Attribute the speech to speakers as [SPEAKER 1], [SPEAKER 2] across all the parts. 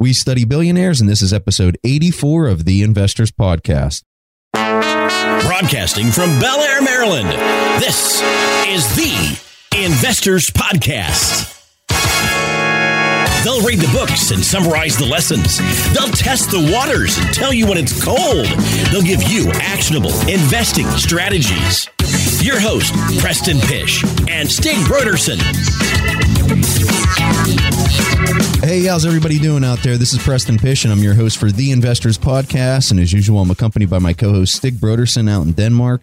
[SPEAKER 1] We study billionaires, and this is episode 84 of the Investors Podcast.
[SPEAKER 2] Broadcasting from Bel Air, Maryland, this is the Investors Podcast. They'll read the books and summarize the lessons. They'll test the waters and tell you when it's cold. They'll give you actionable investing strategies. Your host, Preston Pish and Stig Brodersen.
[SPEAKER 1] Hey, how's everybody doing out there? This is Preston Pish, and I'm your host for the Investors Podcast. And as usual, I'm accompanied by my co host, Stig Brodersen, out in Denmark.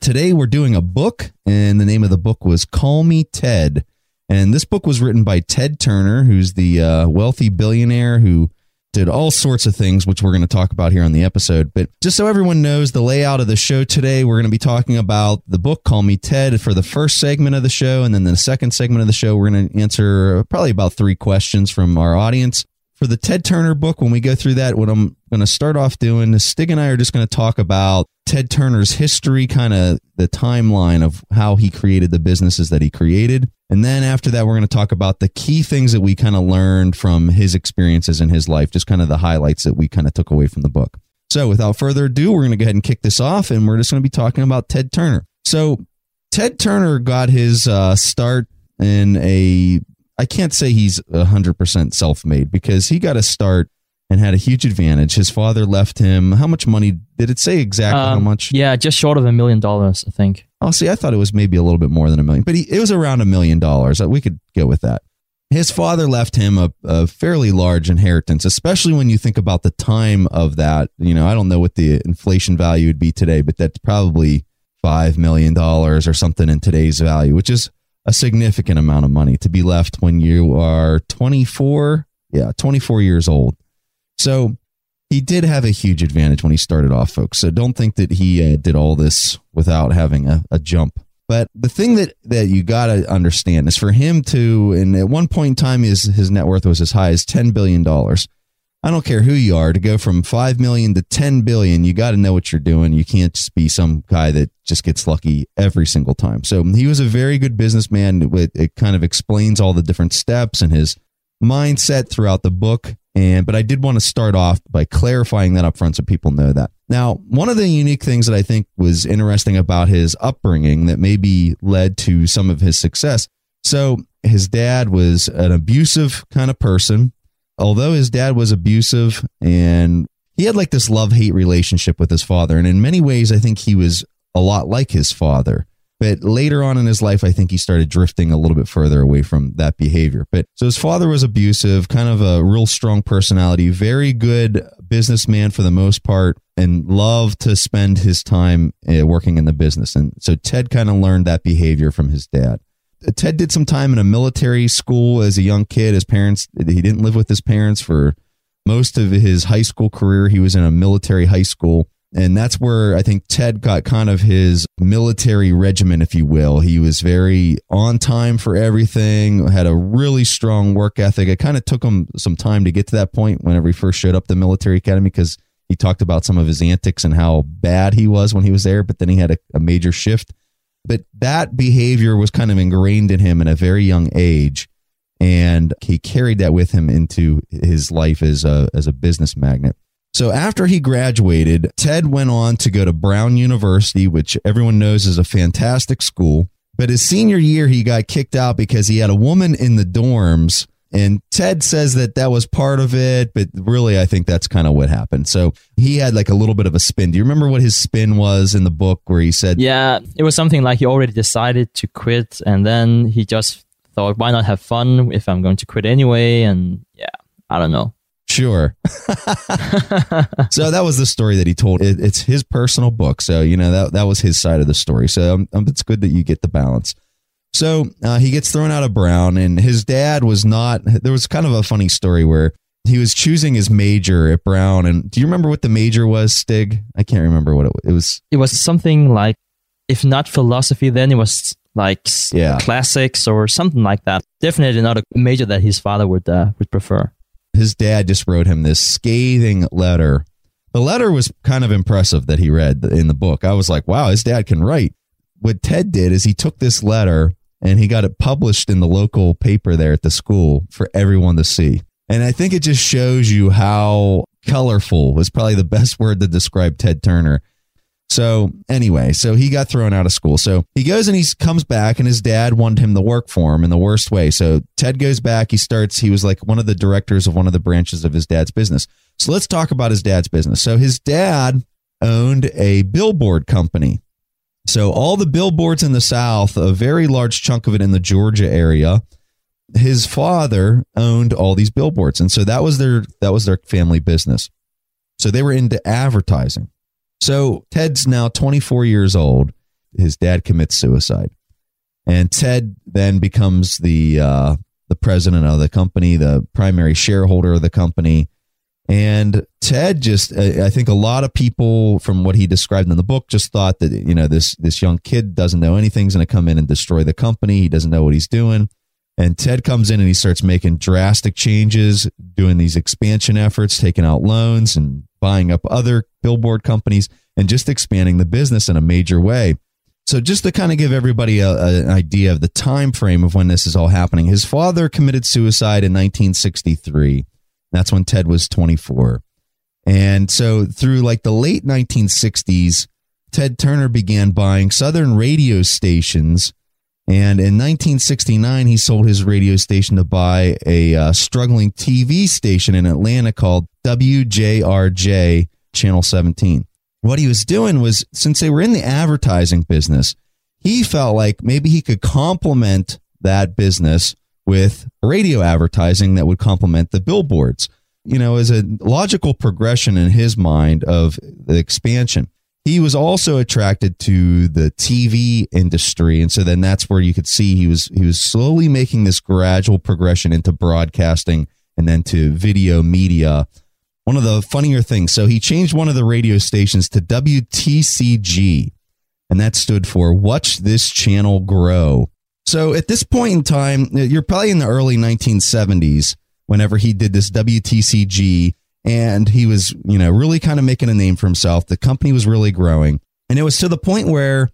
[SPEAKER 1] Today, we're doing a book, and the name of the book was Call Me Ted. And this book was written by Ted Turner, who's the uh, wealthy billionaire who did all sorts of things, which we're going to talk about here on the episode. But just so everyone knows the layout of the show today, we're going to be talking about the book Call Me Ted for the first segment of the show. And then the second segment of the show, we're going to answer probably about three questions from our audience. For the Ted Turner book, when we go through that, what I'm going to start off doing is Stig and I are just going to talk about Ted Turner's history, kind of the timeline of how he created the businesses that he created. And then after that, we're going to talk about the key things that we kind of learned from his experiences in his life, just kind of the highlights that we kind of took away from the book. So without further ado, we're going to go ahead and kick this off, and we're just going to be talking about Ted Turner. So Ted Turner got his uh, start in a I can't say he's 100% self made because he got a start and had a huge advantage. His father left him. How much money did it say exactly? Um, how much?
[SPEAKER 3] Yeah, just short of a million dollars, I think.
[SPEAKER 1] Oh, see, I thought it was maybe a little bit more than a million, but he, it was around a million dollars. We could go with that. His father left him a, a fairly large inheritance, especially when you think about the time of that. You know, I don't know what the inflation value would be today, but that's probably $5 million or something in today's value, which is a significant amount of money to be left when you are 24. Yeah, 24 years old. So he did have a huge advantage when he started off, folks. So don't think that he uh, did all this without having a, a jump. But the thing that, that you got to understand is for him to, and at one point in time, his, his net worth was as high as $10 billion. I don't care who you are to go from 5 million to 10 billion. You got to know what you're doing. You can't just be some guy that just gets lucky every single time. So he was a very good businessman. It, it kind of explains all the different steps and his mindset throughout the book. And, but I did want to start off by clarifying that up front so people know that. Now, one of the unique things that I think was interesting about his upbringing that maybe led to some of his success. So his dad was an abusive kind of person although his dad was abusive and he had like this love hate relationship with his father. And in many ways, I think he was a lot like his father. But later on in his life, I think he started drifting a little bit further away from that behavior. But so his father was abusive, kind of a real strong personality, very good businessman for the most part, and loved to spend his time uh, working in the business. And so Ted kind of learned that behavior from his dad. Ted did some time in a military school as a young kid. His parents, he didn't live with his parents for most of his high school career. He was in a military high school. And that's where I think Ted got kind of his military regimen, if you will. He was very on time for everything, had a really strong work ethic. It kind of took him some time to get to that point whenever he first showed up the military academy because he talked about some of his antics and how bad he was when he was there. But then he had a, a major shift but that behavior was kind of ingrained in him at a very young age. And he carried that with him into his life as a, as a business magnate. So after he graduated, Ted went on to go to Brown University, which everyone knows is a fantastic school. But his senior year, he got kicked out because he had a woman in the dorms and Ted says that that was part of it, but really, I think that's kind of what happened. So he had like a little bit of a spin. Do you remember what his spin was in the book where he said,
[SPEAKER 3] Yeah, it was something like he already decided to quit. And then he just thought, why not have fun if I'm going to quit anyway? And yeah, I don't know.
[SPEAKER 1] Sure. so that was the story that he told. It, it's his personal book. So, you know, that, that was his side of the story. So um, um it's good that you get the balance. So uh, he gets thrown out of Brown, and his dad was not. There was kind of a funny story where he was choosing his major at Brown. And do you remember what the major was, Stig? I can't remember what it, it was.
[SPEAKER 3] It was something like, if not philosophy, then it was like yeah. classics or something like that. Definitely not a major that his father would uh, would prefer.
[SPEAKER 1] His dad just wrote him this scathing letter. The letter was kind of impressive that he read in the book. I was like, wow, his dad can write. What Ted did is he took this letter and he got it published in the local paper there at the school for everyone to see. And I think it just shows you how colorful was probably the best word to describe Ted Turner. So anyway, so he got thrown out of school. So he goes and he comes back, and his dad wanted him to work for him in the worst way. So Ted goes back. He starts. He was like one of the directors of one of the branches of his dad's business. So let's talk about his dad's business. So his dad owned a billboard company. So all the billboards in the South, a very large chunk of it in the Georgia area, his father owned all these billboards, and so that was their that was their family business. So they were into advertising. So Ted's now 24 years old. His dad commits suicide, and Ted then becomes the uh, the president of the company, the primary shareholder of the company. And Ted just, I think a lot of people from what he described in the book just thought that, you know, this, this young kid doesn't know anything, he's going to come in and destroy the company. He doesn't know what he's doing. And Ted comes in and he starts making drastic changes, doing these expansion efforts, taking out loans and buying up other billboard companies and just expanding the business in a major way. So just to kind of give everybody a, a, an idea of the time frame of when this is all happening, his father committed suicide in 1963. That's when Ted was 24. And so through like the late 1960s, Ted Turner began buying Southern radio stations and in 1969, he sold his radio station to buy a uh, struggling TV station in Atlanta called WJRJ Channel 17. What he was doing was, since they were in the advertising business, he felt like maybe he could complement that business with radio advertising that would complement the billboards. You know, as a logical progression in his mind of the expansion he was also attracted to the TV industry, and so then that's where you could see he was he was slowly making this gradual progression into broadcasting and then to video media. One of the funnier things, so he changed one of the radio stations to WTCG, and that stood for Watch This Channel Grow. So at this point in time, you're probably in the early 1970s whenever he did this WTCG and he was, you know, really kind of making a name for himself. The company was really growing. And it was to the point where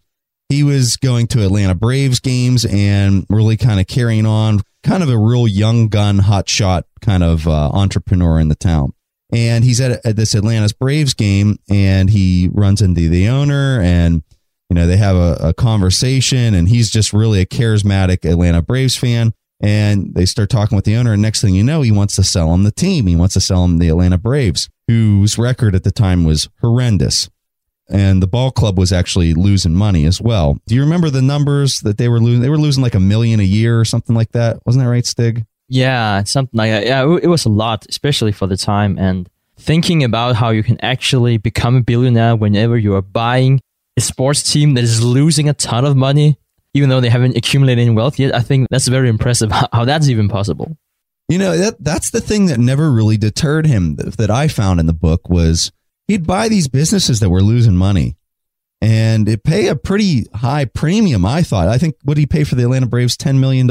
[SPEAKER 1] he was going to Atlanta Braves games and really kind of carrying on kind of a real young gun, hot shot kind of uh, entrepreneur in the town. And he's at, at this Atlanta's Braves game and he runs into the owner and, you know, they have a, a conversation and he's just really a charismatic Atlanta Braves fan and they start talking with the owner. And next thing you know, he wants to sell him the team. He wants to sell him the Atlanta Braves, whose record at the time was horrendous. And the ball club was actually losing money as well. Do you remember the numbers that they were losing? They were losing like a million a year or something like that. Wasn't that right, Stig?
[SPEAKER 3] Yeah, something like that. Yeah, it was a lot, especially for the time. And thinking about how you can actually become a billionaire whenever you are buying a sports team that is losing a ton of money even though they haven't accumulated any wealth yet. I think that's very impressive how that's even possible.
[SPEAKER 1] You know, that that's the thing that never really deterred him that, I found in the book was he'd buy these businesses that were losing money and it pay a pretty high premium, I thought. I think what did he pay for the Atlanta Braves? $10 million.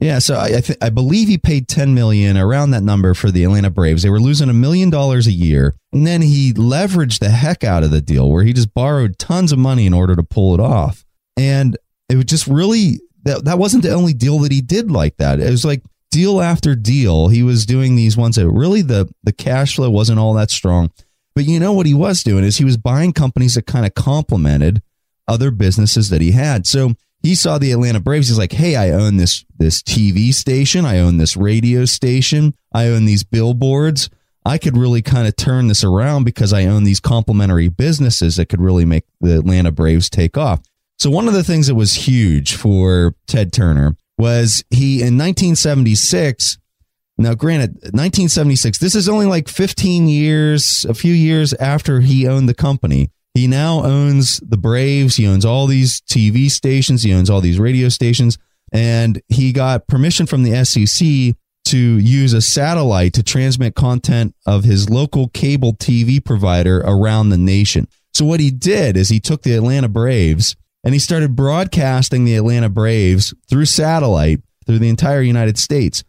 [SPEAKER 1] Yeah, so I I, th- I believe he paid 10 million around that number for the Atlanta Braves. They were losing a million dollars a year, and then he leveraged the heck out of the deal where he just borrowed tons of money in order to pull it off. And it was just really that that wasn't the only deal that he did like that. It was like deal after deal. He was doing these ones that really the the cash flow wasn't all that strong. But you know what he was doing is he was buying companies that kind of complemented other businesses that he had. So he saw the Atlanta Braves. He's like, "Hey, I own this this TV station. I own this radio station. I own these billboards. I could really kind of turn this around because I own these complementary businesses that could really make the Atlanta Braves take off." So one of the things that was huge for Ted Turner was he in 1976. Now, granted, 1976, this is only like 15 years, a few years after he owned the company. He now owns the Braves. He owns all these TV stations. He owns all these radio stations. And he got permission from the SEC to use a satellite to transmit content of his local cable TV provider around the nation. So, what he did is he took the Atlanta Braves and he started broadcasting the Atlanta Braves through satellite through the entire United States.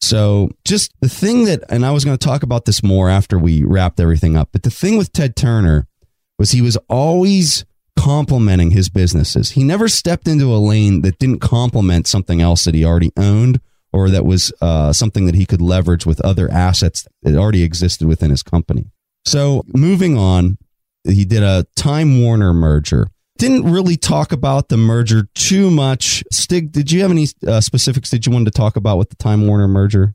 [SPEAKER 1] So, just the thing that, and I was going to talk about this more after we wrapped everything up, but the thing with Ted Turner was he was always complementing his businesses. He never stepped into a lane that didn't complement something else that he already owned or that was uh, something that he could leverage with other assets that already existed within his company. So moving on, he did a Time Warner merger. Didn't really talk about the merger too much. Stig, did you have any uh, specifics that you wanted to talk about with the Time Warner merger?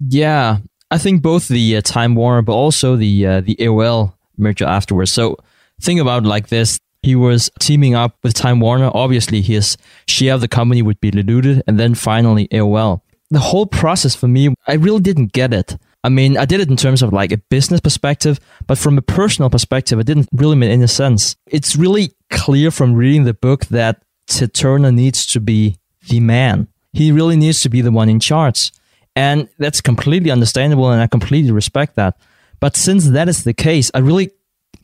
[SPEAKER 3] Yeah, I think both the uh, Time Warner, but also the uh, the AOL merger afterwards. So think about like this: he was teaming up with Time Warner. Obviously, his share of the company would be diluted, and then finally AOL. The whole process for me, I really didn't get it. I mean, I did it in terms of like a business perspective, but from a personal perspective, it didn't really make any sense. It's really clear from reading the book that Turner needs to be the man. He really needs to be the one in charge. And that's completely understandable, and I completely respect that. But since that is the case, I really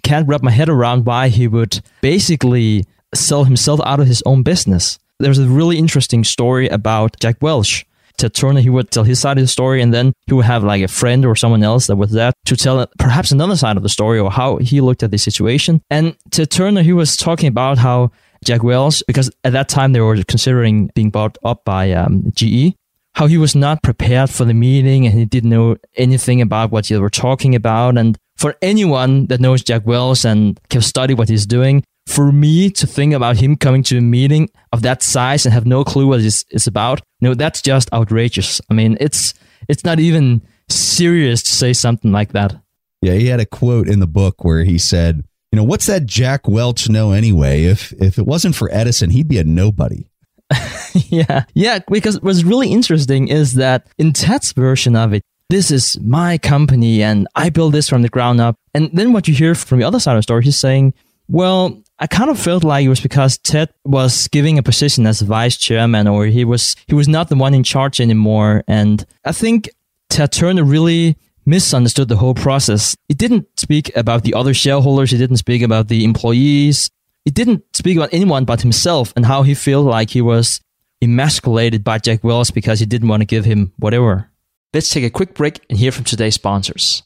[SPEAKER 3] can't wrap my head around why he would basically sell himself out of his own business. There's a really interesting story about Jack Welch Ted Turner, he would tell his side of the story, and then he would have like a friend or someone else that was there to tell perhaps another side of the story or how he looked at the situation. And to Turner, he was talking about how Jack Welch because at that time they were considering being bought up by um, GE, how he was not prepared for the meeting and he didn't know anything about what they were talking about. And for anyone that knows Jack Welch and can study what he's doing, for me to think about him coming to a meeting of that size and have no clue what it's, it's about, no, that's just outrageous. I mean, it's it's not even serious to say something like that.
[SPEAKER 1] Yeah, he had a quote in the book where he said, "You know, what's that Jack Welch know anyway? If if it wasn't for Edison, he'd be a nobody."
[SPEAKER 3] yeah, yeah. Because what's really interesting is that in Ted's version of it, this is my company and I built this from the ground up. And then what you hear from the other side of the story, he's saying, well, I kind of felt like it was because Ted was giving a position as vice chairman, or he was he was not the one in charge anymore. And I think Ted Turner really misunderstood the whole process. He didn't speak about the other shareholders. He didn't speak about the employees. He didn't speak about anyone but himself and how he felt like he was emasculated by Jack Welch because he didn't want to give him whatever. Let's take a quick break and hear from today's sponsors.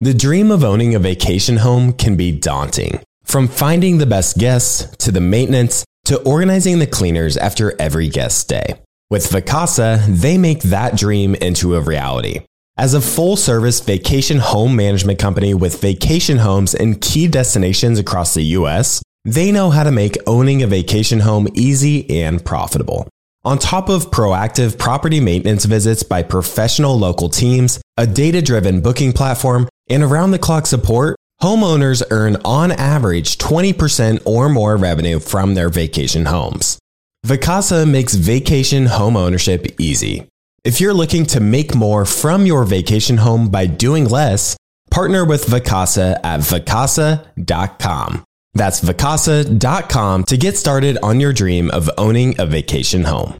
[SPEAKER 4] The dream of owning a vacation home can be daunting. From finding the best guests to the maintenance to organizing the cleaners after every guest stay. With Vacasa, they make that dream into a reality. As a full service vacation home management company with vacation homes in key destinations across the US, they know how to make owning a vacation home easy and profitable. On top of proactive property maintenance visits by professional local teams, a data driven booking platform, and around the clock support, Homeowners earn on average 20% or more revenue from their vacation homes. Vacasa makes vacation home ownership easy. If you're looking to make more from your vacation home by doing less, partner with Vacasa at vacasa.com. That's vacasa.com to get started on your dream of owning a vacation home.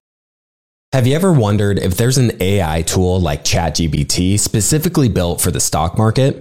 [SPEAKER 4] Have you ever wondered if there's an AI tool like ChatGPT specifically built for the stock market?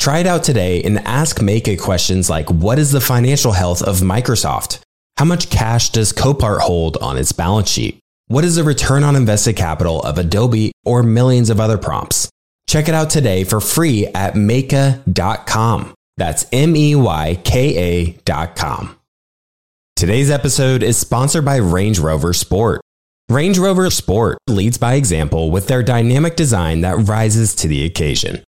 [SPEAKER 4] Try it out today and ask Meyka questions like What is the financial health of Microsoft? How much cash does Copart hold on its balance sheet? What is the return on invested capital of Adobe or millions of other prompts? Check it out today for free at Meyka.com. That's M E Y K A.com. Today's episode is sponsored by Range Rover Sport. Range Rover Sport leads by example with their dynamic design that rises to the occasion.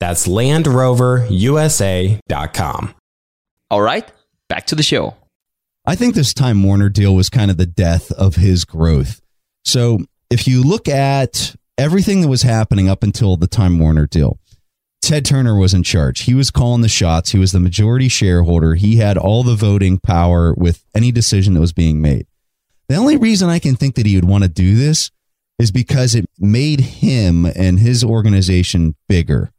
[SPEAKER 4] That's LandRoverUSA.com.
[SPEAKER 3] All right, back to the show.
[SPEAKER 1] I think this Time Warner deal was kind of the death of his growth. So if you look at everything that was happening up until the Time Warner deal, Ted Turner was in charge. He was calling the shots. He was the majority shareholder. He had all the voting power with any decision that was being made. The only reason I can think that he would want to do this is because it made him and his organization bigger.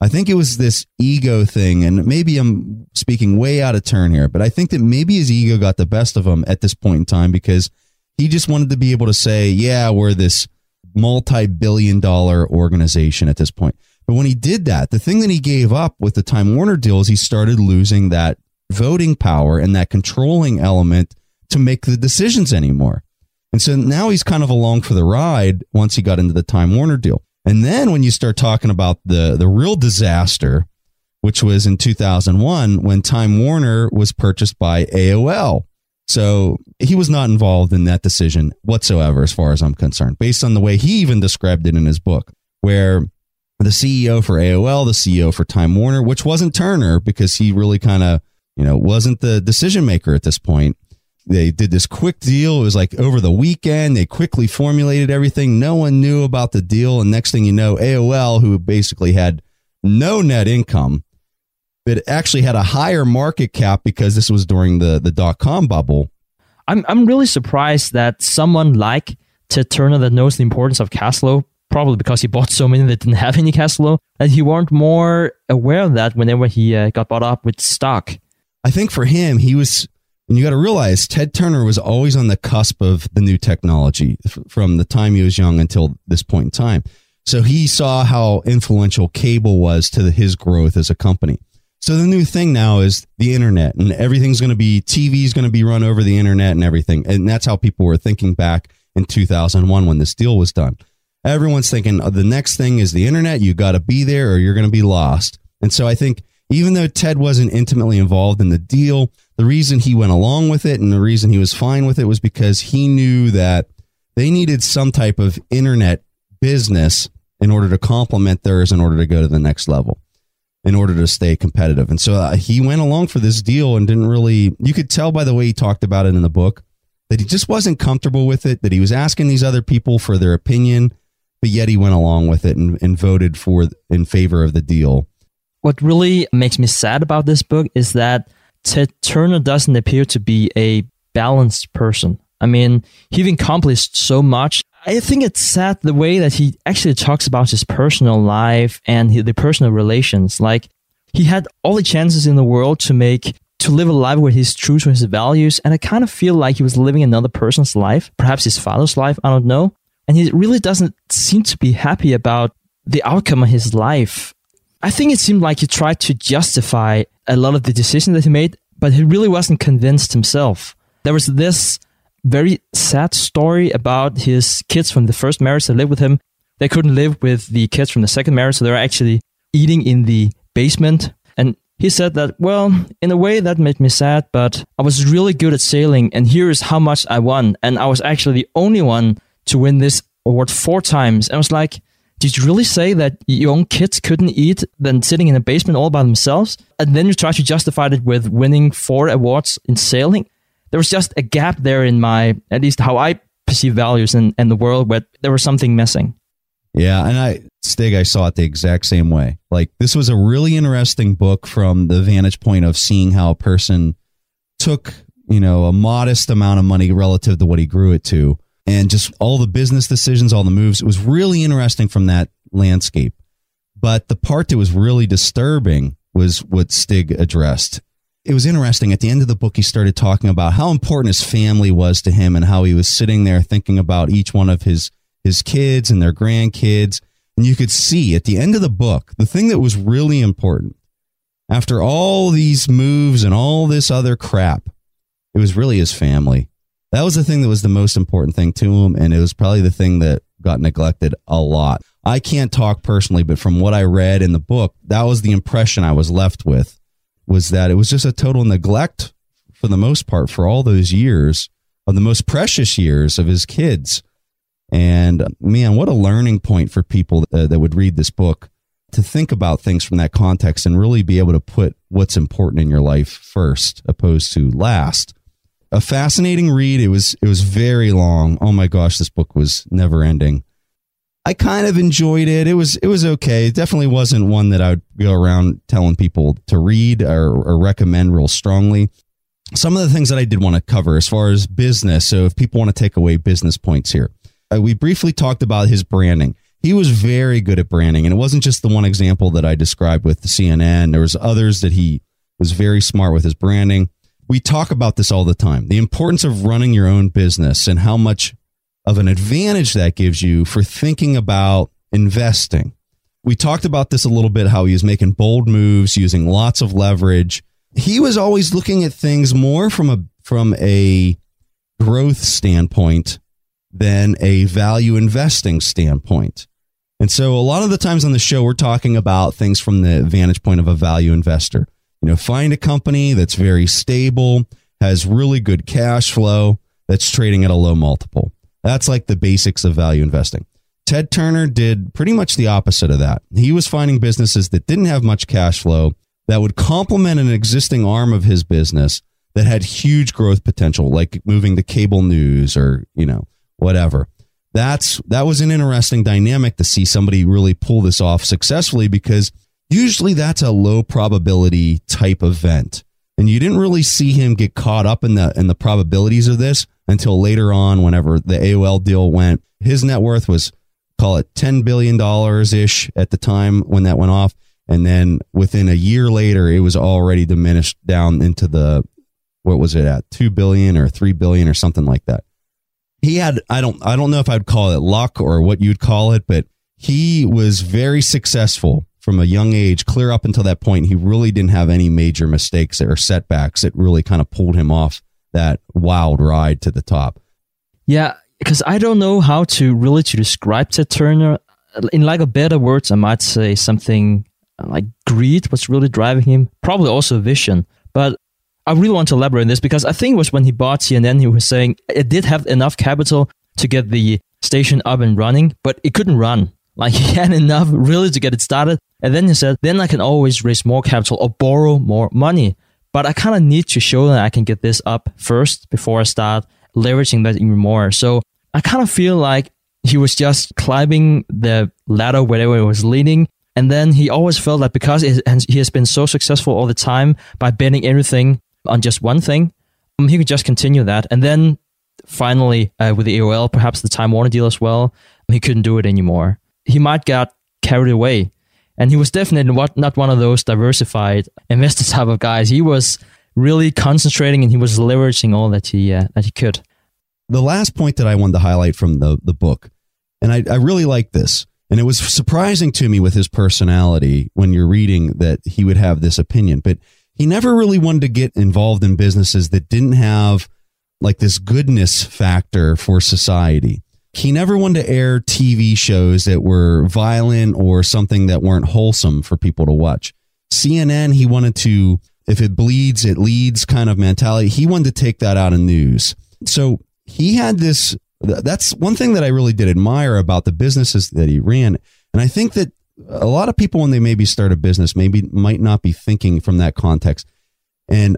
[SPEAKER 1] I think it was this ego thing, and maybe I'm speaking way out of turn here, but I think that maybe his ego got the best of him at this point in time because he just wanted to be able to say, yeah, we're this multi billion dollar organization at this point. But when he did that, the thing that he gave up with the Time Warner deal is he started losing that voting power and that controlling element to make the decisions anymore. And so now he's kind of along for the ride once he got into the Time Warner deal. And then when you start talking about the the real disaster, which was in 2001 when Time Warner was purchased by AOL. So he was not involved in that decision whatsoever, as far as I'm concerned, based on the way he even described it in his book, where the CEO for AOL, the CEO for Time Warner, which wasn't Turner because he really kind of, you know, wasn't the decision maker at this point. They did this quick deal. It was like over the weekend. They quickly formulated everything. No one knew about the deal. And next thing you know, AOL, who basically had no net income, but actually had a higher market cap because this was during the, the dot com bubble.
[SPEAKER 3] I'm, I'm really surprised that someone like Ted Turner that knows the importance of cash flow probably because he bought so many that didn't have any cash flow, that he weren't more aware of that whenever he uh, got bought up with stock.
[SPEAKER 1] I think for him, he was, and you got to realize Ted Turner was always on the cusp of the new technology from the time he was young until this point in time. So he saw how influential cable was to his growth as a company. So the new thing now is the internet, and everything's going to be TV is going to be run over the internet and everything. And that's how people were thinking back in 2001 when this deal was done. Everyone's thinking oh, the next thing is the internet. You got to be there or you're going to be lost. And so I think even though Ted wasn't intimately involved in the deal, the reason he went along with it and the reason he was fine with it was because he knew that they needed some type of internet business in order to complement theirs in order to go to the next level in order to stay competitive. And so uh, he went along for this deal and didn't really, you could tell by the way he talked about it in the book that he just wasn't comfortable with it, that he was asking these other people for their opinion, but yet he went along with it and, and voted for in favor of the deal.
[SPEAKER 3] What really makes me sad about this book is that Ted Turner doesn't appear to be a balanced person. I mean, he accomplished so much I think it's sad the way that he actually talks about his personal life and the personal relations. Like he had all the chances in the world to make to live a life where he's true to his values, and I kind of feel like he was living another person's life, perhaps his father's life. I don't know, and he really doesn't seem to be happy about the outcome of his life. I think it seemed like he tried to justify a lot of the decisions that he made, but he really wasn't convinced himself. There was this very sad story about his kids from the first marriage that lived with him. They couldn't live with the kids from the second marriage, so they were actually eating in the basement. And he said that, well, in a way that made me sad, but I was really good at sailing, and here is how much I won. And I was actually the only one to win this award four times. And I was like, did you really say that your own kids couldn't eat than sitting in a basement all by themselves? And then you try to justify it with winning four awards in sailing? there was just a gap there in my, at least how I perceive values and, in the world, where there was something missing.
[SPEAKER 1] Yeah, and I Stig, I saw it the exact same way. Like this was a really interesting book from the vantage point of seeing how a person took, you know, a modest amount of money relative to what he grew it to, and just all the business decisions, all the moves. It was really interesting from that landscape. But the part that was really disturbing was what Stig addressed it was interesting. At the end of the book, he started talking about how important his family was to him and how he was sitting there thinking about each one of his, his kids and their grandkids. And you could see at the end of the book, the thing that was really important after all these moves and all this other crap, it was really his family. That was the thing that was the most important thing to him. And it was probably the thing that got neglected a lot. I can't talk personally, but from what I read in the book, that was the impression I was left with was that it was just a total neglect for the most part for all those years of the most precious years of his kids. And man, what a learning point for people that, that would read this book to think about things from that context and really be able to put what's important in your life first opposed to last. A fascinating read. It was it was very long. Oh my gosh, this book was never ending. I kind of enjoyed it. It was it was okay. It definitely wasn't one that I would go around telling people to read or, or recommend real strongly. Some of the things that I did want to cover as far as business. So if people want to take away business points here, uh, we briefly talked about his branding. He was very good at branding, and it wasn't just the one example that I described with CNN. There was others that he was very smart with his branding. We talk about this all the time. The importance of running your own business and how much of an advantage that gives you for thinking about investing. We talked about this a little bit how he was making bold moves using lots of leverage. He was always looking at things more from a from a growth standpoint than a value investing standpoint. And so a lot of the times on the show we're talking about things from the vantage point of a value investor. You know, find a company that's very stable, has really good cash flow, that's trading at a low multiple. That's like the basics of value investing. Ted Turner did pretty much the opposite of that. He was finding businesses that didn't have much cash flow that would complement an existing arm of his business that had huge growth potential, like moving to cable news or, you know, whatever. That's that was an interesting dynamic to see somebody really pull this off successfully because usually that's a low probability type event. And you didn't really see him get caught up in the in the probabilities of this until later on, whenever the AOL deal went. His net worth was, call it $10 billion ish at the time when that went off. And then within a year later, it was already diminished down into the, what was it at? 2 billion or 3 billion or something like that. He had, I don't, I don't know if I'd call it luck or what you'd call it, but he was very successful from a young age, clear up until that point. He really didn't have any major mistakes or setbacks that really kind of pulled him off that wild ride to the top.
[SPEAKER 3] Yeah, because I don't know how to really to describe Ted Turner. In like a better words, I might say something like greed was really driving him. Probably also vision. But I really want to elaborate on this because I think it was when he bought CNN, he was saying it did have enough capital to get the station up and running, but it couldn't run. Like he had enough really to get it started. And then he said, then I can always raise more capital or borrow more money. But I kind of need to show that I can get this up first before I start leveraging that even more. So I kind of feel like he was just climbing the ladder wherever it was leading. And then he always felt that because he has been so successful all the time by betting everything on just one thing, um, he could just continue that. And then finally, uh, with the AOL, perhaps the Time Warner deal as well, he couldn't do it anymore. He might get carried away and he was definitely not one of those diversified investor type of guys. He was really concentrating and he was leveraging all that he uh, that he could.
[SPEAKER 1] The last point that I wanted to highlight from the the book, and I, I really like this, and it was surprising to me with his personality when you're reading that he would have this opinion, but he never really wanted to get involved in businesses that didn't have like this goodness factor for society he never wanted to air TV shows that were violent or something that weren't wholesome for people to watch. CNN, he wanted to, if it bleeds, it leads kind of mentality. He wanted to take that out of news. So he had this. That's one thing that I really did admire about the businesses that he ran. And I think that a lot of people, when they maybe start a business, maybe might not be thinking from that context.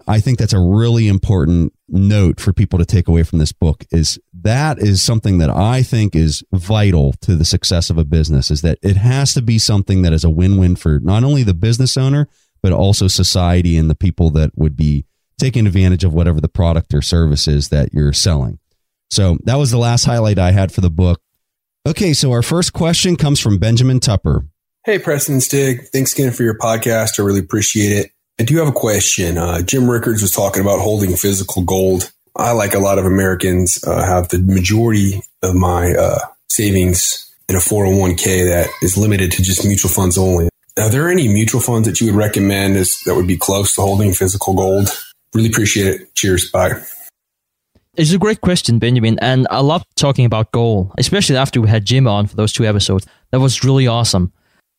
[SPEAKER 1] I think that's a really important note for people to take away from this book is that is something that I think is vital to the success of a business is that it has to be something that is a win-win for not only the business owner, but also society and the people that would be taking advantage of whatever the product or service is that you're selling. So that was the last highlight I had for the book. Okay, so our first question comes from Benjamin Tupper.
[SPEAKER 5] Hey, Preston Stig. Thanks again for your podcast. I really appreciate it. I do have a question. Uh, Jim Rickards was talking about holding physical gold. I, like a lot of Americans, uh, have the majority of my uh, savings in a 401k that is limited to just mutual funds only. Are there any mutual funds that you would recommend as, that would be close to holding physical gold? Really appreciate it. Cheers. Bye.
[SPEAKER 3] It's a great question, Benjamin, and I love talking about gold, especially after we had Jim on for those two episodes. That was really awesome.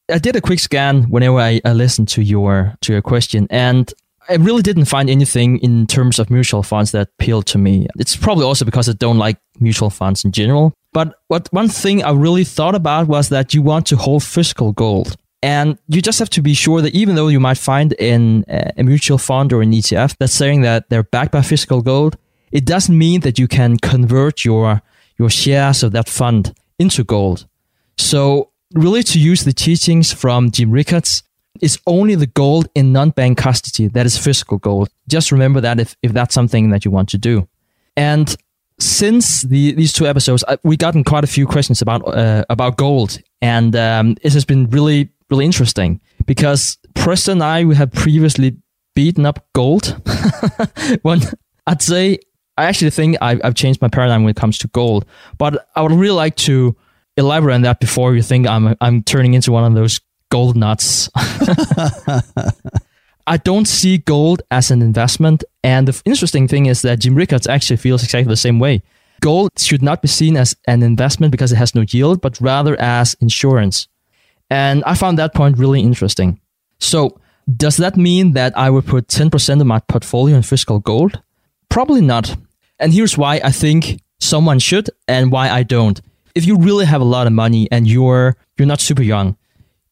[SPEAKER 3] I did a quick scan whenever I, I listened to your to your question, and I really didn't find anything in terms of mutual funds that appealed to me. It's probably also because I don't like mutual funds in general. But what one thing I really thought about was that you want to hold physical gold. And you just have to be sure that even though you might find in a mutual fund or an ETF that's saying that they're backed by physical gold, it doesn't mean that you can convert your your shares of that fund into gold. So really to use the teachings from Jim Rickards, it's only the gold in non-bank custody that is physical gold. Just remember that if, if that's something that you want to do. And since the, these two episodes, we've gotten quite a few questions about uh, about gold, and um, it has been really really interesting because Preston and I we have previously beaten up gold. when I'd say I actually think I've, I've changed my paradigm when it comes to gold, but I would really like to elaborate on that before you think I'm I'm turning into one of those gold nuts. I don't see gold as an investment, and the interesting thing is that Jim Rickards actually feels exactly the same way. Gold should not be seen as an investment because it has no yield, but rather as insurance. And I found that point really interesting. So, does that mean that I would put 10% of my portfolio in physical gold? Probably not. And here's why I think someone should and why I don't. If you really have a lot of money and you're you're not super young,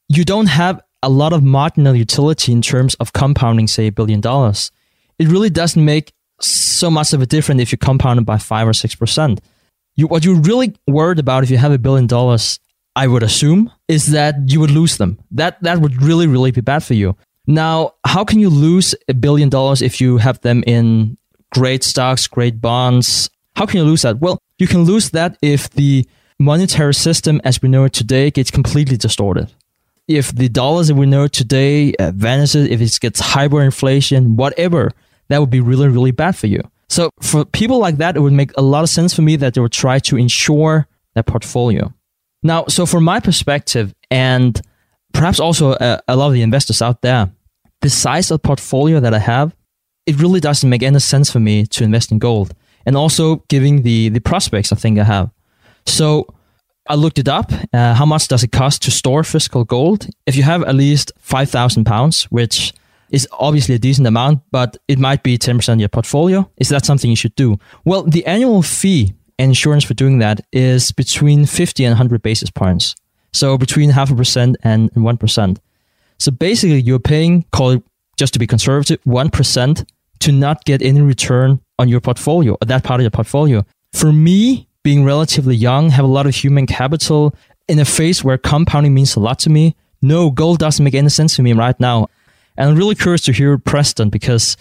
[SPEAKER 3] you don't have a lot of marginal utility in terms of compounding, say, a billion dollars. It really doesn't make so much of a difference if you compound it by five or six percent. You, what you're really worried about if you have a billion dollars, I would assume, is that you would lose them. That that would really, really be bad for you. Now, how can you lose a billion dollars if you have them in great stocks, great bonds? How can you lose that? Well, you can lose that if the monetary system as we know it today gets completely distorted. If the dollars that we know today uh, vanishes, if it gets hyperinflation, whatever, that would be really, really bad for you. So for people like that, it would make a lot of sense for me that they would try to insure their portfolio. Now, so from my perspective, and perhaps also a, uh, a lot of the investors out there, the size of the portfolio that I have, it really doesn't make any sense for me to invest in gold. And also giving the, the prospects I think I have. So I looked it up. Uh, how much does it cost to store physical gold? If you have at least 5,000 pounds, which is obviously a decent amount, but it might be 10% of your portfolio. Is that something you should do? Well, the annual fee and insurance for doing that is between 50 and 100 basis points. So between half a percent and 1%. So basically, you're paying, call it just to be conservative, 1% to not get any return on your portfolio, or that part of your portfolio. For me, being relatively young, have a lot of human capital in a phase where compounding means a lot to me. No, gold doesn't make any sense to me right now. And I'm really curious to hear Preston because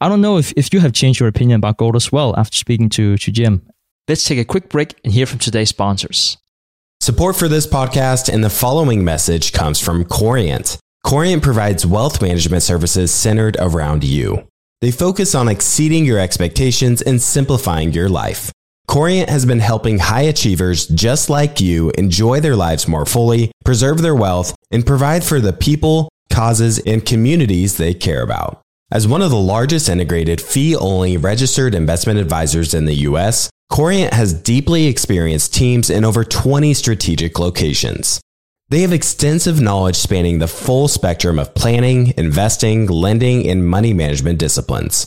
[SPEAKER 3] I don't know if, if you have changed your opinion about gold as well after speaking to, to Jim. Let's take a quick break and hear from today's sponsors.
[SPEAKER 4] Support for this podcast and the following message comes from Corient. Corient provides wealth management services centered around you. They focus on exceeding your expectations and simplifying your life. Corient has been helping high achievers just like you enjoy their lives more fully, preserve their wealth, and provide for the people, causes, and communities they care about. As one of the largest integrated fee only registered investment advisors in the US, Corient has deeply experienced teams in over 20 strategic locations. They have extensive knowledge spanning the full spectrum of planning, investing, lending, and money management disciplines.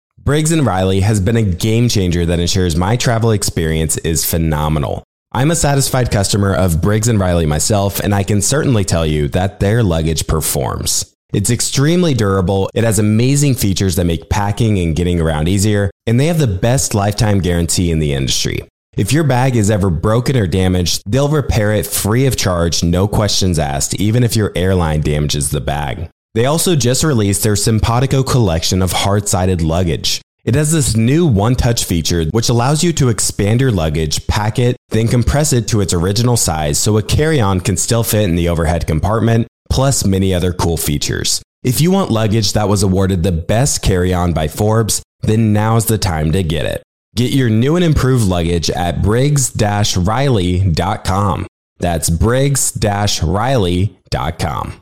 [SPEAKER 4] Briggs & Riley has been a game changer that ensures my travel experience is phenomenal. I'm a satisfied customer of Briggs & Riley myself, and I can certainly tell you that their luggage performs. It's extremely durable, it has amazing features that make packing and getting around easier, and they have the best lifetime guarantee in the industry. If your bag is ever broken or damaged, they'll repair it free of charge, no questions asked, even if your airline damages the bag. They also just released their Simpatico collection of hard sided luggage. It has this new one touch feature which allows you to expand your luggage, pack it, then compress it to its original size so a carry on can still fit in the overhead compartment, plus many other cool features. If you want luggage that was awarded the best carry on by Forbes, then now's the time to get it. Get your new and improved luggage at briggs riley.com. That's briggs riley.com.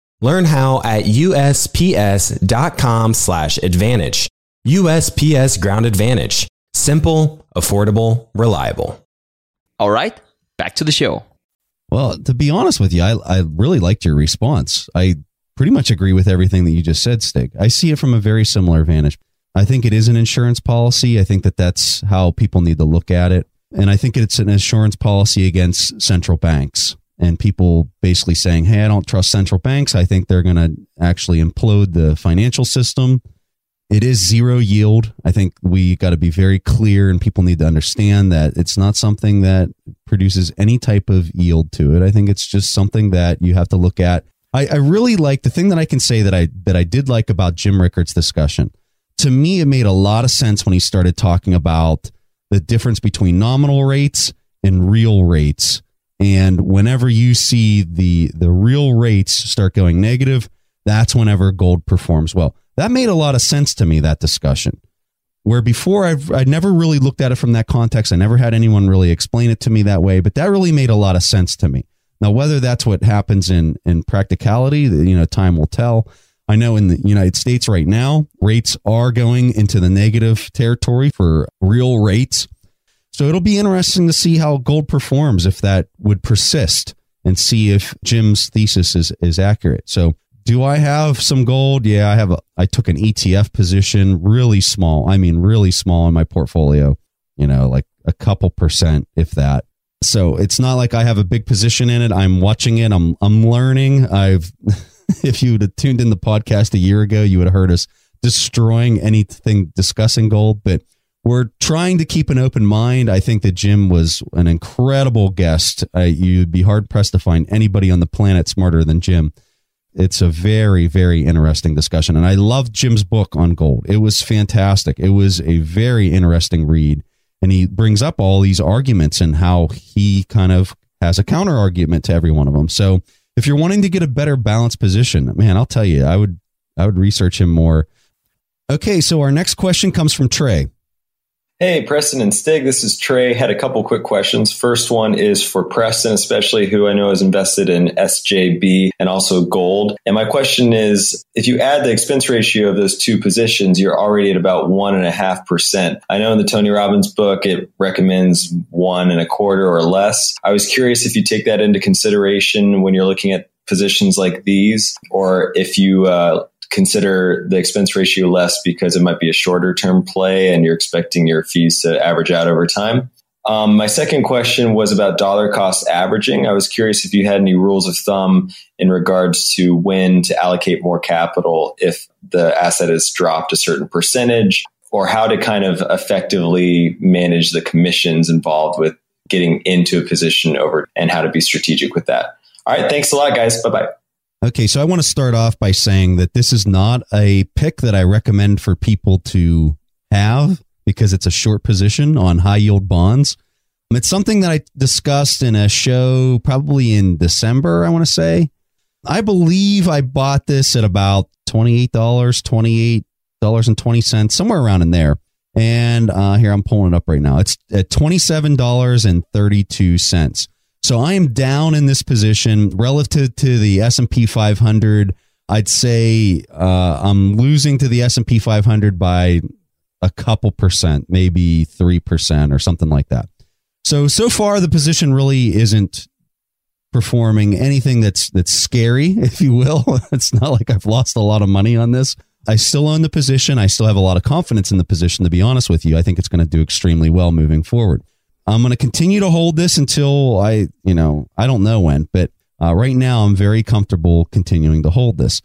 [SPEAKER 4] Learn how at usps.com slash advantage. USPS Ground Advantage. Simple, affordable, reliable.
[SPEAKER 3] All right, back to the show.
[SPEAKER 1] Well, to be honest with you, I, I really liked your response. I pretty much agree with everything that you just said, Stig. I see it from a very similar vantage. I think it is an insurance policy. I think that that's how people need to look at it. And I think it's an insurance policy against central banks and people basically saying, Hey, I don't trust central banks. I think they're going to actually implode the financial system. It is zero yield. I think we got to be very clear and people need to understand that it's not something that produces any type of yield to it. I think it's just something that you have to look at. I, I really like the thing that I can say that I that I did like about Jim Rickards' discussion. To me, it made a lot of sense when he started talking about the difference between nominal rates and real rates and whenever you see the the real rates start going negative, that's whenever gold performs well. That made a lot of sense to me that discussion. Where before I've I never really looked at it from that context. I never had anyone really explain it to me that way, but that really made a lot of sense to me. Now whether that's what happens in in practicality, you know, time will tell. I know in the United States right now, rates are going into the negative territory for real rates. So it'll be interesting to see how gold performs if that would persist and see if Jim's thesis is, is accurate. So do I have some gold? Yeah, I have a, I took an ETF position, really small. I mean, really small in my portfolio, you know, like a couple percent, if that. So it's not like I have a big position in it. I'm watching it. I'm, I'm learning. I've, if you would have tuned in the podcast a year ago, you would have heard us destroying anything discussing gold, but we're trying to keep an open mind. I think that Jim was an incredible guest. Uh, you'd be hard pressed to find anybody on the planet smarter than Jim. It's a very, very interesting discussion. And I loved Jim's book on gold. It was fantastic. It was a very interesting read. And he brings up all these arguments and how he kind of has a counter argument to every one of them. So if you're wanting to get a better balanced position, man, I'll tell you, I would I would research him more. Okay, so our next question comes from Trey.
[SPEAKER 6] Hey, Preston and Stig, this is Trey. Had a couple quick questions. First one is for Preston, especially who I know is invested in SJB and also gold. And my question is if you add the expense ratio of those two positions, you're already at about one and a half percent. I know in the Tony Robbins book, it recommends one and a quarter or less. I was curious if you take that into consideration when you're looking at positions like these, or if you uh, consider the expense ratio less because it might be a shorter term play and you're expecting your fees to average out over time. Um, my second question was about dollar cost averaging. I was curious if you had any rules of thumb in regards to when to allocate more capital if the asset has dropped a certain percentage, or how to kind of effectively manage the commissions involved with getting into a position over and how to be strategic with that. All right. Thanks a lot, guys. Bye bye.
[SPEAKER 1] Okay, so I want to start off by saying that this is not a pick that I recommend for people to have because it's a short position on high yield bonds. It's something that I discussed in a show probably in December, I want to say. I believe I bought this at about $28, $28.20, somewhere around in there. And uh, here I'm pulling it up right now. It's at $27.32. So I am down in this position relative to the S&P 500. I'd say uh, I'm losing to the S&P 500 by a couple percent, maybe 3% or something like that. So so far the position really isn't performing anything that's that's scary, if you will. it's not like I've lost a lot of money on this. I still own the position. I still have a lot of confidence in the position to be honest with you. I think it's going to do extremely well moving forward. I'm going to continue to hold this until I, you know, I don't know when, but uh, right now I'm very comfortable continuing to hold this.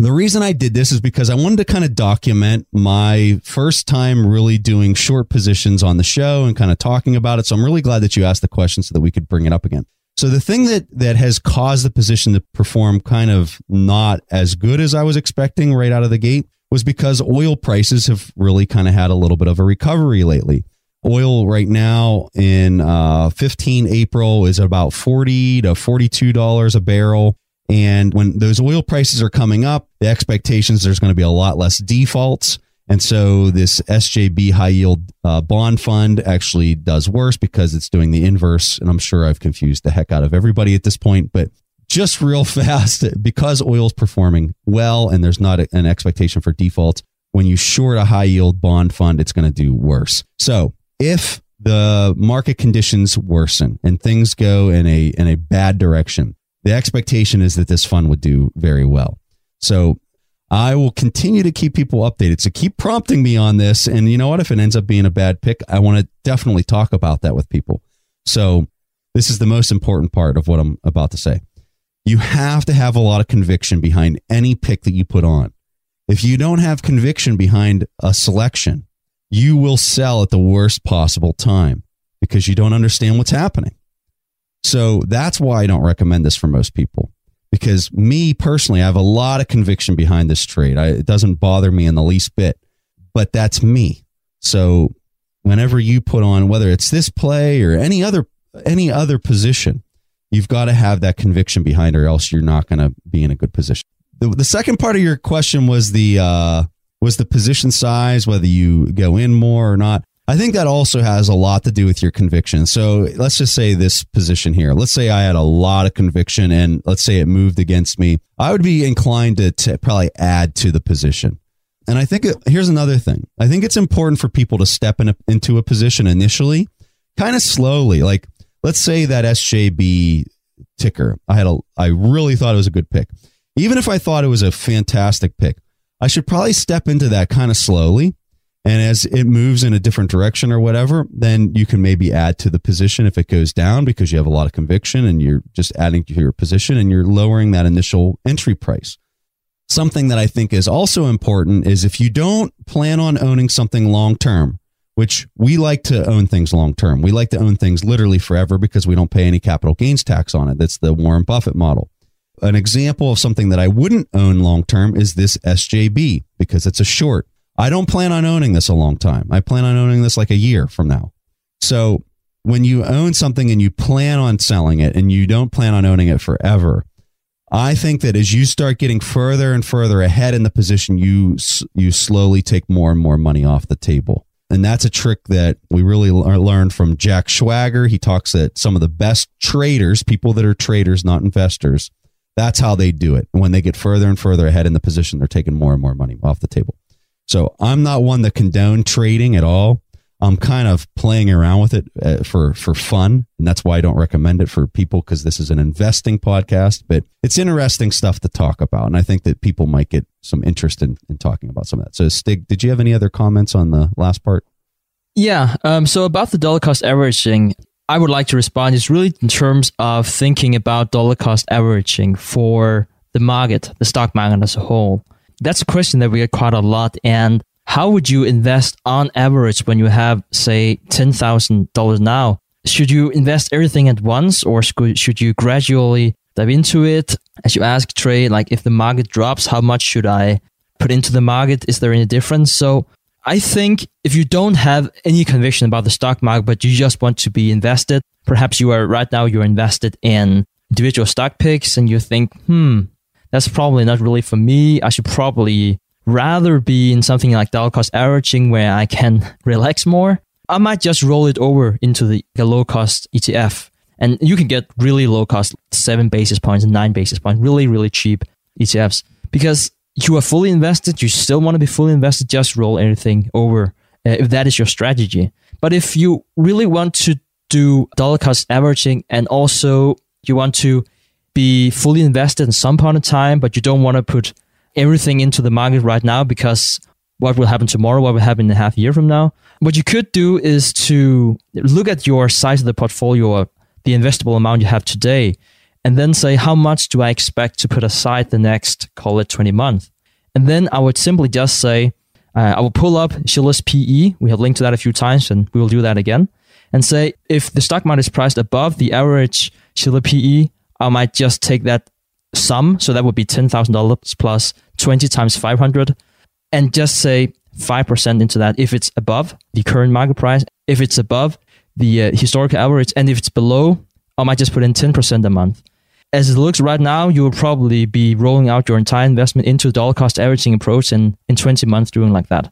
[SPEAKER 1] The reason I did this is because I wanted to kind of document my first time really doing short positions on the show and kind of talking about it. So I'm really glad that you asked the question so that we could bring it up again. So the thing that that has caused the position to perform kind of not as good as I was expecting right out of the gate was because oil prices have really kind of had a little bit of a recovery lately. Oil right now in uh, 15 April is about 40 to 42 dollars a barrel. And when those oil prices are coming up, the expectations there's going to be a lot less defaults. And so this SJB high yield uh, bond fund actually does worse because it's doing the inverse. And I'm sure I've confused the heck out of everybody at this point, but just real fast because oil's performing well and there's not an expectation for defaults. When you short a high yield bond fund, it's going to do worse. So if the market conditions worsen and things go in a in a bad direction, the expectation is that this fund would do very well. So I will continue to keep people updated. So keep prompting me on this. And you know what? If it ends up being a bad pick, I want to definitely talk about that with people. So this is the most important part of what I'm about to say. You have to have a lot of conviction behind any pick that you put on. If you don't have conviction behind a selection, you will sell at the worst possible time because you don't understand what's happening. So that's why I don't recommend this for most people. Because me personally, I have a lot of conviction behind this trade. I, it doesn't bother me in the least bit, but that's me. So whenever you put on, whether it's this play or any other any other position, you've got to have that conviction behind, or else you're not going to be in a good position. The, the second part of your question was the uh, was the position size, whether you go in more or not. I think that also has a lot to do with your conviction. So let's just say this position here. Let's say I had a lot of conviction and let's say it moved against me. I would be inclined to, to probably add to the position. And I think it, here's another thing. I think it's important for people to step in a, into a position initially, kind of slowly. Like let's say that SJB ticker. I had a I really thought it was a good pick. Even if I thought it was a fantastic pick, I should probably step into that kind of slowly and as it moves in a different direction or whatever, then you can maybe add to the position if it goes down because you have a lot of conviction and you're just adding to your position and you're lowering that initial entry price. Something that I think is also important is if you don't plan on owning something long term, which we like to own things long term. We like to own things literally forever because we don't pay any capital gains tax on it. That's the Warren Buffett model. An example of something that I wouldn't own long term is this SJB because it's a short. I don't plan on owning this a long time. I plan on owning this like a year from now. So when you own something and you plan on selling it and you don't plan on owning it forever, I think that as you start getting further and further ahead in the position, you you slowly take more and more money off the table. And that's a trick that we really uh, learned from Jack Schwager. He talks that some of the best traders, people that are traders, not investors, that's how they do it. When they get further and further ahead in the position, they're taking more and more money off the table. So I'm not one that condone trading at all. I'm kind of playing around with it uh, for for fun, and that's why I don't recommend it for people because this is an investing podcast. But it's interesting stuff to talk about, and I think that people might get some interest in, in talking about some of that. So, Stig, did you have any other comments on the last part?
[SPEAKER 3] Yeah. Um, so about the dollar cost averaging, I would like to respond. Is really in terms of thinking about dollar cost averaging for the market, the stock market as a whole. That's a question that we get quite a lot. And how would you invest on average when you have, say, $10,000 now? Should you invest everything at once or should you gradually dive into it? As you ask Trey, like if the market drops, how much should I put into the market? Is there any difference? So I think if you don't have any conviction about the stock market, but you just want to be invested, perhaps you are right now, you're invested in individual stock picks and you think, hmm, that's probably not really for me. I should probably rather be in something like dollar cost averaging where I can relax more. I might just roll it over into the, the low cost ETF. And you can get really low cost, seven basis points and nine basis points, really, really cheap ETFs. Because you are fully invested, you still want to be fully invested, just roll everything over uh, if that is your strategy. But if you really want to do dollar cost averaging and also you want to be fully invested in some point in time, but you don't want to put everything into the market right now because what will happen tomorrow, what will happen in a half year from now. What you could do is to look at your size of the portfolio, the investable amount you have today, and then say, how much do I expect to put aside the next, call it 20 months? And then I would simply just say, uh, I will pull up Shiller's PE. We have linked to that a few times, and we will do that again. And say, if the stock market is priced above the average Shiller PE, I might just take that sum. So that would be $10,000 plus 20 times 500 and just say 5% into that if it's above the current market price, if it's above the uh, historical average, and if it's below, I might just put in 10% a month. As it looks right now, you will probably be rolling out your entire investment into dollar cost averaging approach in, in 20 months doing like that.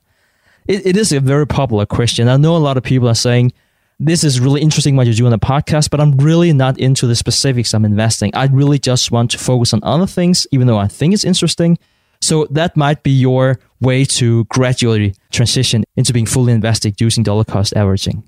[SPEAKER 3] It, it is a very popular question. I know a lot of people are saying, this is really interesting what you do on the podcast, but I'm really not into the specifics I'm investing. I really just want to focus on other things, even though I think it's interesting. So that might be your way to gradually transition into being fully invested using dollar cost averaging.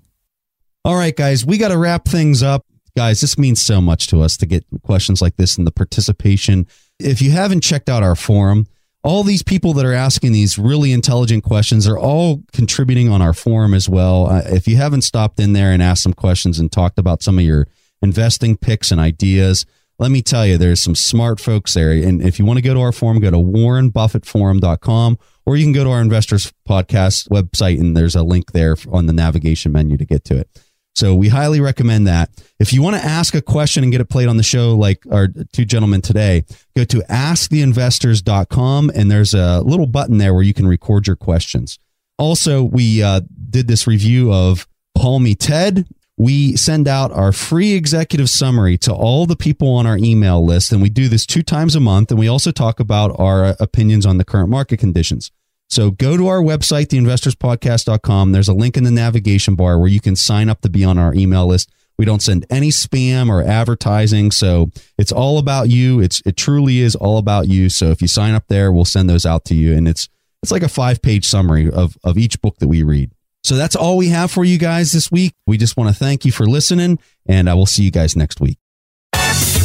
[SPEAKER 1] All right, guys, we got to wrap things up. Guys, this means so much to us to get questions like this and the participation. If you haven't checked out our forum, all these people that are asking these really intelligent questions are all contributing on our forum as well. Uh, if you haven't stopped in there and asked some questions and talked about some of your investing picks and ideas, let me tell you, there's some smart folks there. And if you want to go to our forum, go to warrenbuffettforum.com or you can go to our investors podcast website and there's a link there on the navigation menu to get to it. So we highly recommend that. If you want to ask a question and get it played on the show, like our two gentlemen today, go to asktheinvestors.com and there's a little button there where you can record your questions. Also, we uh, did this review of Call Me Ted. We send out our free executive summary to all the people on our email list, and we do this two times a month. And we also talk about our opinions on the current market conditions. So go to our website, theinvestorspodcast.com. There's a link in the navigation bar where you can sign up to be on our email list. We don't send any spam or advertising. So it's all about you. It's it truly is all about you. So if you sign up there, we'll send those out to you. And it's it's like a five page summary of, of each book that we read. So that's all we have for you guys this week. We just want to thank you for listening, and I will see you guys next week.